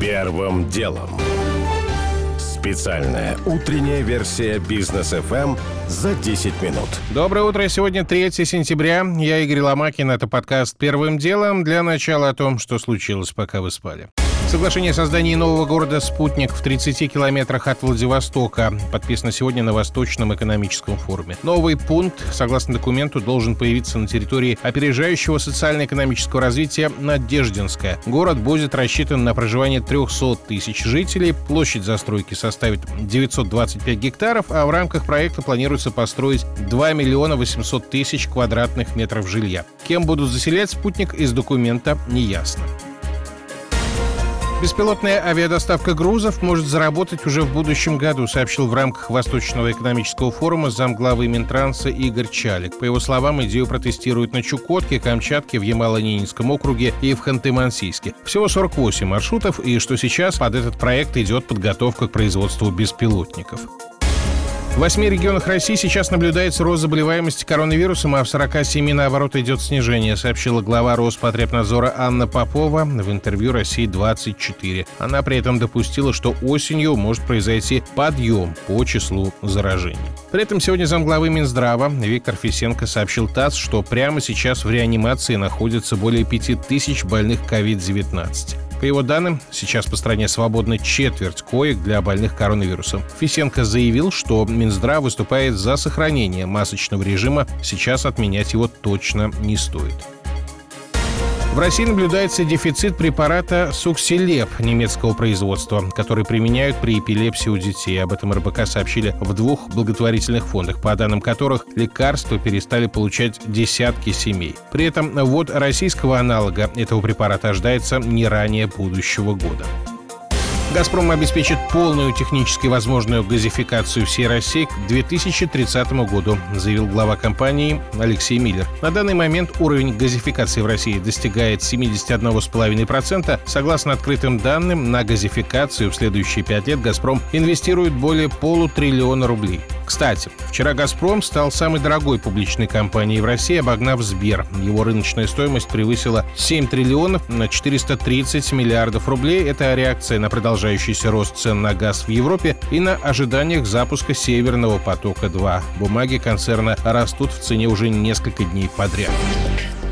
Первым делом. Специальная утренняя версия бизнес FM за 10 минут. Доброе утро. Сегодня 3 сентября. Я Игорь Ломакин. Это подкаст «Первым делом». Для начала о том, что случилось, пока вы спали. Соглашение о создании нового города «Спутник» в 30 километрах от Владивостока подписано сегодня на Восточном экономическом форуме. Новый пункт, согласно документу, должен появиться на территории опережающего социально-экономического развития Надеждинская. Город будет рассчитан на проживание 300 тысяч жителей. Площадь застройки составит 925 гектаров, а в рамках проекта планируется построить 2 миллиона 800 тысяч квадратных метров жилья. Кем будут заселять «Спутник» из документа не ясно. Беспилотная авиадоставка грузов может заработать уже в будущем году, сообщил в рамках Восточного экономического форума замглавы Минтранса Игорь Чалик. По его словам, идею протестируют на Чукотке, Камчатке, в Ямало-Ненецком округе и в Ханты-Мансийске. Всего 48 маршрутов, и что сейчас под этот проект идет подготовка к производству беспилотников. В восьми регионах России сейчас наблюдается рост заболеваемости коронавирусом, а в 47 наоборот идет снижение, сообщила глава Роспотребнадзора Анна Попова в интервью «России-24». Она при этом допустила, что осенью может произойти подъем по числу заражений. При этом сегодня замглавы Минздрава Виктор Фисенко сообщил ТАСС, что прямо сейчас в реанимации находится более 5000 больных COVID-19. По его данным, сейчас по стране свободна четверть коек для больных коронавирусом. Фисенко заявил, что Минздрав выступает за сохранение масочного режима, сейчас отменять его точно не стоит. В России наблюдается дефицит препарата суксилеп немецкого производства, который применяют при эпилепсии у детей. Об этом РБК сообщили в двух благотворительных фондах, по данным которых лекарства перестали получать десятки семей. При этом ввод российского аналога этого препарата ожидается не ранее будущего года. «Газпром» обеспечит полную технически возможную газификацию всей России к 2030 году, заявил глава компании Алексей Миллер. На данный момент уровень газификации в России достигает 71,5%. Согласно открытым данным, на газификацию в следующие пять лет «Газпром» инвестирует более полутриллиона рублей. Кстати, вчера «Газпром» стал самой дорогой публичной компанией в России, обогнав «Сбер». Его рыночная стоимость превысила 7 триллионов на 430 миллиардов рублей. Это реакция на продолжающийся рост цен на газ в Европе и на ожиданиях запуска «Северного потока-2». Бумаги концерна растут в цене уже несколько дней подряд.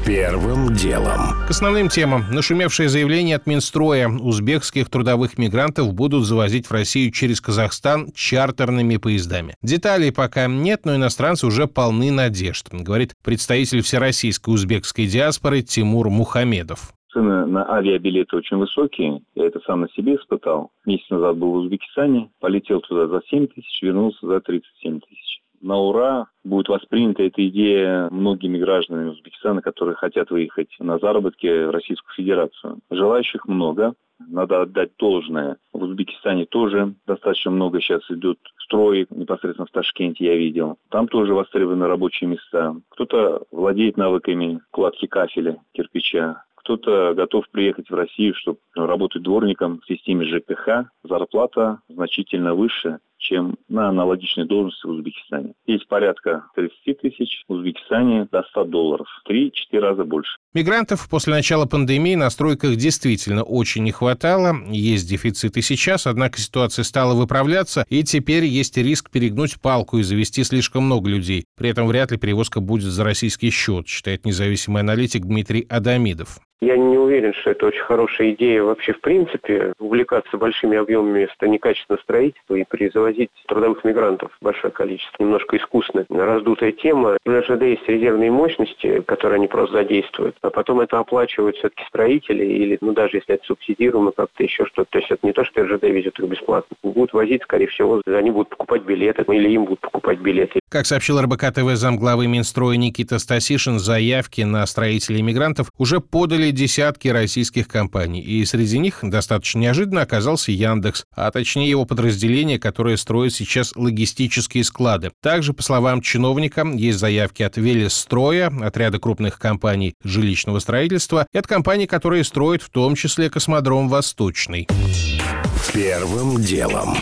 Первым делом. К основным темам. Нашумевшее заявление от Минстроя. Узбекских трудовых мигрантов будут завозить в Россию через Казахстан чартерными поездами. Деталей пока нет, но иностранцы уже полны надежд, говорит представитель всероссийской узбекской диаспоры Тимур Мухамедов. Цены на авиабилеты очень высокие. Я это сам на себе испытал. Месяц назад был в Узбекистане, полетел туда за 7 тысяч, вернулся за 37 тысяч на ура будет воспринята эта идея многими гражданами Узбекистана, которые хотят выехать на заработки в Российскую Федерацию. Желающих много. Надо отдать должное. В Узбекистане тоже достаточно много сейчас идет строек, непосредственно в Ташкенте я видел. Там тоже востребованы рабочие места. Кто-то владеет навыками кладки кафеля, кирпича. Кто-то готов приехать в Россию, чтобы работать дворником в системе ЖКХ. Зарплата значительно выше, чем на аналогичной должности в Узбекистане. Есть порядка 30 тысяч, в Узбекистане до 100 долларов. Три-четыре раза больше. Мигрантов после начала пандемии на стройках действительно очень не хватало. Есть дефицит и сейчас, однако ситуация стала выправляться, и теперь есть риск перегнуть палку и завести слишком много людей. При этом вряд ли перевозка будет за российский счет, считает независимый аналитик Дмитрий Адамидов. Я не уверен, что это очень хорошая идея вообще в принципе, увлекаться большими объемами некачественного строительства и призавозить трудовых мигрантов большое количество. Немножко искусственно раздутая тема. У РЖД есть резервные мощности, которые они просто задействуют, а потом это оплачивают все-таки строители или, ну, даже если это субсидируемо как-то еще что-то. То есть это не то, что РЖД везет их бесплатно. Будут возить, скорее всего, они будут покупать билеты или им будут покупать билеты. Как сообщил РБК ТВ замглавы Минстроя Никита Стасишин, заявки на строителей мигрантов уже подали десятки российских компаний, и среди них достаточно неожиданно оказался Яндекс, а точнее его подразделение, которое строит сейчас логистические склады. Также, по словам чиновника, есть заявки от Велесстроя, отряда крупных компаний жилищного строительства, и от компаний, которые строят в том числе космодром «Восточный». Первым делом.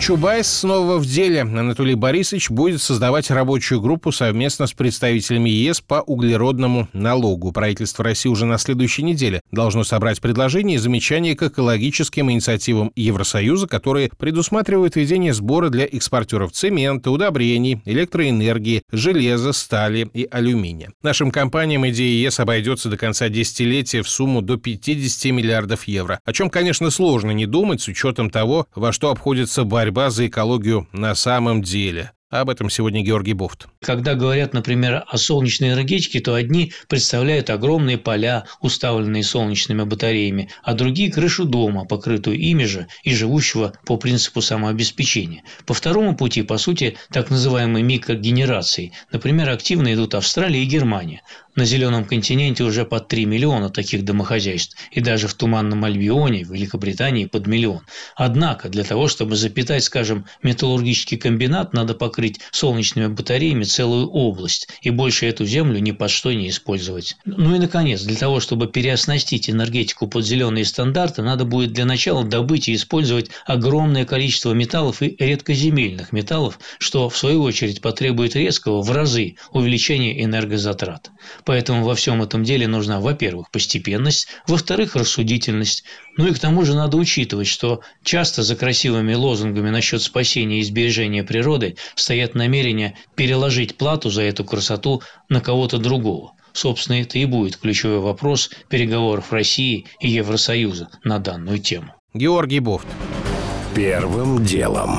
Чубайс снова в деле. Анатолий Борисович будет создавать рабочую группу совместно с представителями ЕС по углеродному налогу. Правительство России уже на следующей неделе должно собрать предложения и замечания к экологическим инициативам Евросоюза, которые предусматривают введение сбора для экспортеров цемента, удобрений, электроэнергии, железа, стали и алюминия. Нашим компаниям идея ЕС обойдется до конца десятилетия в сумму до 50 миллиардов евро, о чем, конечно, сложно не думать с учетом того, во что обходится борьба за экологию на самом деле. Об этом сегодня Георгий Бофт. Когда говорят, например, о солнечной энергетике, то одни представляют огромные поля, уставленные солнечными батареями, а другие – крышу дома, покрытую ими же и живущего по принципу самообеспечения. По второму пути, по сути, так называемой микрогенерации, например, активно идут Австралия и Германия. На зеленом континенте уже под 3 миллиона таких домохозяйств, и даже в Туманном Альбионе, в Великобритании, под миллион. Однако, для того, чтобы запитать, скажем, металлургический комбинат, надо покрыть солнечными батареями целую область, и больше эту землю ни под что не использовать. Ну и, наконец, для того, чтобы переоснастить энергетику под зеленые стандарты, надо будет для начала добыть и использовать огромное количество металлов и редкоземельных металлов, что, в свою очередь, потребует резкого в разы увеличения энергозатрат. Поэтому во всем этом деле нужна, во-первых, постепенность, во-вторых, рассудительность. Ну и к тому же надо учитывать, что часто за красивыми лозунгами насчет спасения и сбережения природы стоят намерения переложить плату за эту красоту на кого-то другого. Собственно, это и будет ключевой вопрос переговоров России и Евросоюза на данную тему. Георгий Бофт. Первым делом.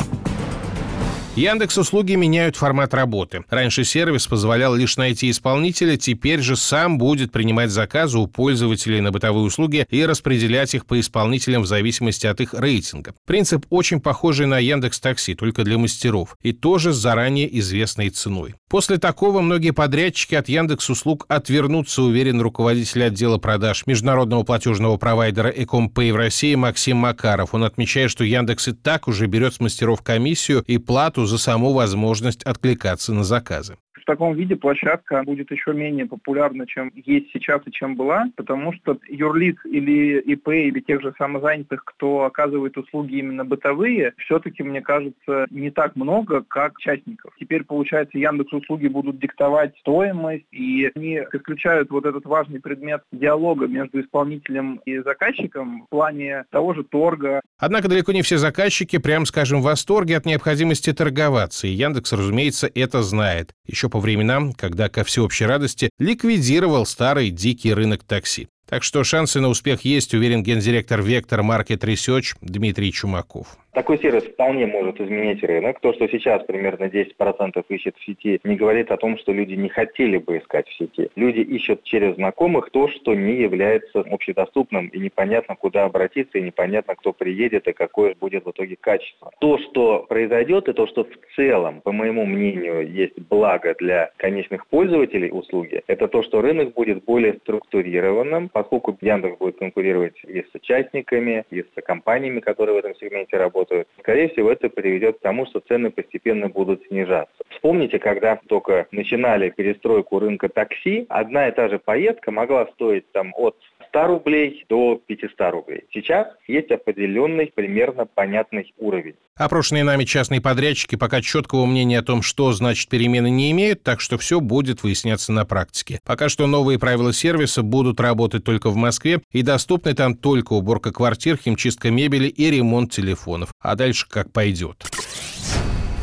Яндекс услуги меняют формат работы. Раньше сервис позволял лишь найти исполнителя, теперь же сам будет принимать заказы у пользователей на бытовые услуги и распределять их по исполнителям в зависимости от их рейтинга. Принцип очень похожий на Яндекс Такси, только для мастеров, и тоже с заранее известной ценой. После такого многие подрядчики от Яндекс услуг отвернутся, уверен руководитель отдела продаж международного платежного провайдера Экомпэй в России Максим Макаров. Он отмечает, что Яндекс и так уже берет с мастеров комиссию и плату за саму возможность откликаться на заказы в таком виде площадка будет еще менее популярна, чем есть сейчас и чем была, потому что юрлиц или ИП, или тех же самозанятых, кто оказывает услуги именно бытовые, все-таки, мне кажется, не так много, как частников. Теперь, получается, Яндекс услуги будут диктовать стоимость, и они исключают вот этот важный предмет диалога между исполнителем и заказчиком в плане того же торга. Однако далеко не все заказчики, прям скажем, в восторге от необходимости торговаться, и Яндекс, разумеется, это знает. Еще по временам, когда, ко всеобщей радости, ликвидировал старый дикий рынок такси. Так что шансы на успех есть, уверен гендиректор Vector Market Research Дмитрий Чумаков. Такой сервис вполне может изменить рынок. То, что сейчас примерно 10% ищет в сети, не говорит о том, что люди не хотели бы искать в сети. Люди ищут через знакомых то, что не является общедоступным, и непонятно, куда обратиться, и непонятно, кто приедет, и какое будет в итоге качество. То, что произойдет, и то, что в целом, по моему мнению, есть благо для конечных пользователей услуги, это то, что рынок будет более структурированным, поскольку Яндекс будет конкурировать и с участниками, и с компаниями, которые в этом сегменте работают, скорее всего, это приведет к тому, что цены постепенно будут снижаться. Вспомните, когда только начинали перестройку рынка такси, одна и та же поездка могла стоить там от 100 рублей до 500 рублей. Сейчас есть определенный примерно понятный уровень. Опрошенные нами частные подрядчики пока четкого мнения о том, что значит перемены, не имеют, так что все будет выясняться на практике. Пока что новые правила сервиса будут работать только в Москве и доступны там только уборка квартир, химчистка мебели и ремонт телефонов. А дальше как пойдет.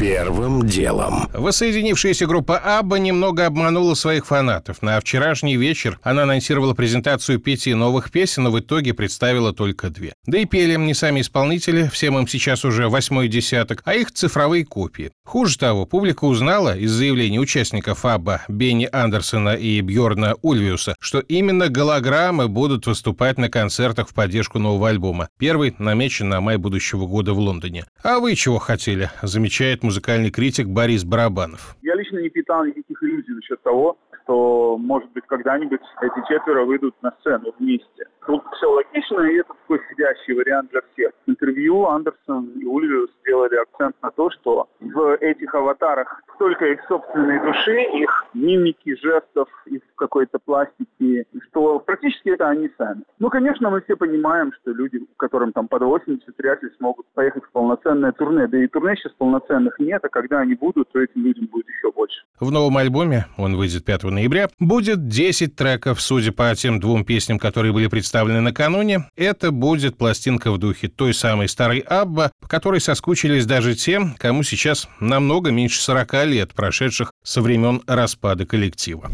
Первым делом. Воссоединившаяся группа Абба немного обманула своих фанатов. На вчерашний вечер она анонсировала презентацию пяти новых песен, но в итоге представила только две. Да и пели не сами исполнители, всем им сейчас уже восьмой десяток, а их цифровые копии. Хуже того, публика узнала из заявлений участников Абба Бенни Андерсона и Бьорна Ульвиуса, что именно голограммы будут выступать на концертах в поддержку нового альбома. Первый намечен на май будущего года в Лондоне. А вы чего хотели, замечает музыкальный критик Борис Барабанов. Я лично не питал никаких иллюзий насчет того, что, может быть, когда-нибудь эти четверо выйдут на сцену вместе. Тут все логично, и это такой сидящий вариант для всех. В интервью Андерсон и Ульвиус сделали акцент на то, что в этих аватарах только их собственной души, их мимики, жестов, их какой-то пластике, что практически это они сами. Ну, конечно, мы все понимаем, что люди, которым там под 80, вряд ли смогут поехать в полноценное турне. Да и турне сейчас полноценных нет, а когда они будут, то этим людям будет еще больше. В новом альбоме, он выйдет 5 ноября, будет 10 треков, судя по тем двум песням, которые были представлены накануне. Это будет пластинка в духе той самой старой Абба, по которой соскучились даже те, кому сейчас намного меньше 40 лет, прошедших со времен распада коллектива.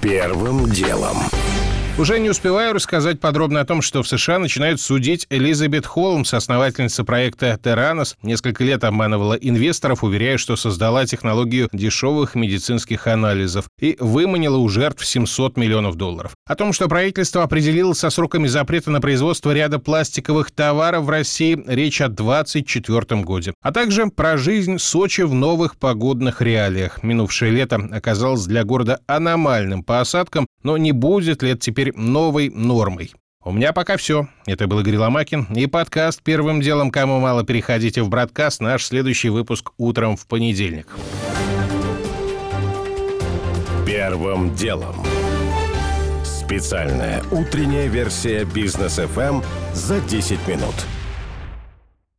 Первым делом. Уже не успеваю рассказать подробно о том, что в США начинают судить Элизабет Холмс, основательница проекта Terranos. Несколько лет обманывала инвесторов, уверяя, что создала технологию дешевых медицинских анализов и выманила у жертв 700 миллионов долларов. О том, что правительство определило со сроками запрета на производство ряда пластиковых товаров в России, речь о 2024 году. А также про жизнь Сочи в новых погодных реалиях. Минувшее лето оказалось для города аномальным по осадкам, но не будет ли это теперь теперь новой нормой. У меня пока все. Это был Игорь Ломакин и подкаст «Первым делом, кому мало, переходите в Браткаст». Наш следующий выпуск утром в понедельник. Первым делом. Специальная утренняя версия «Бизнес FM за 10 минут».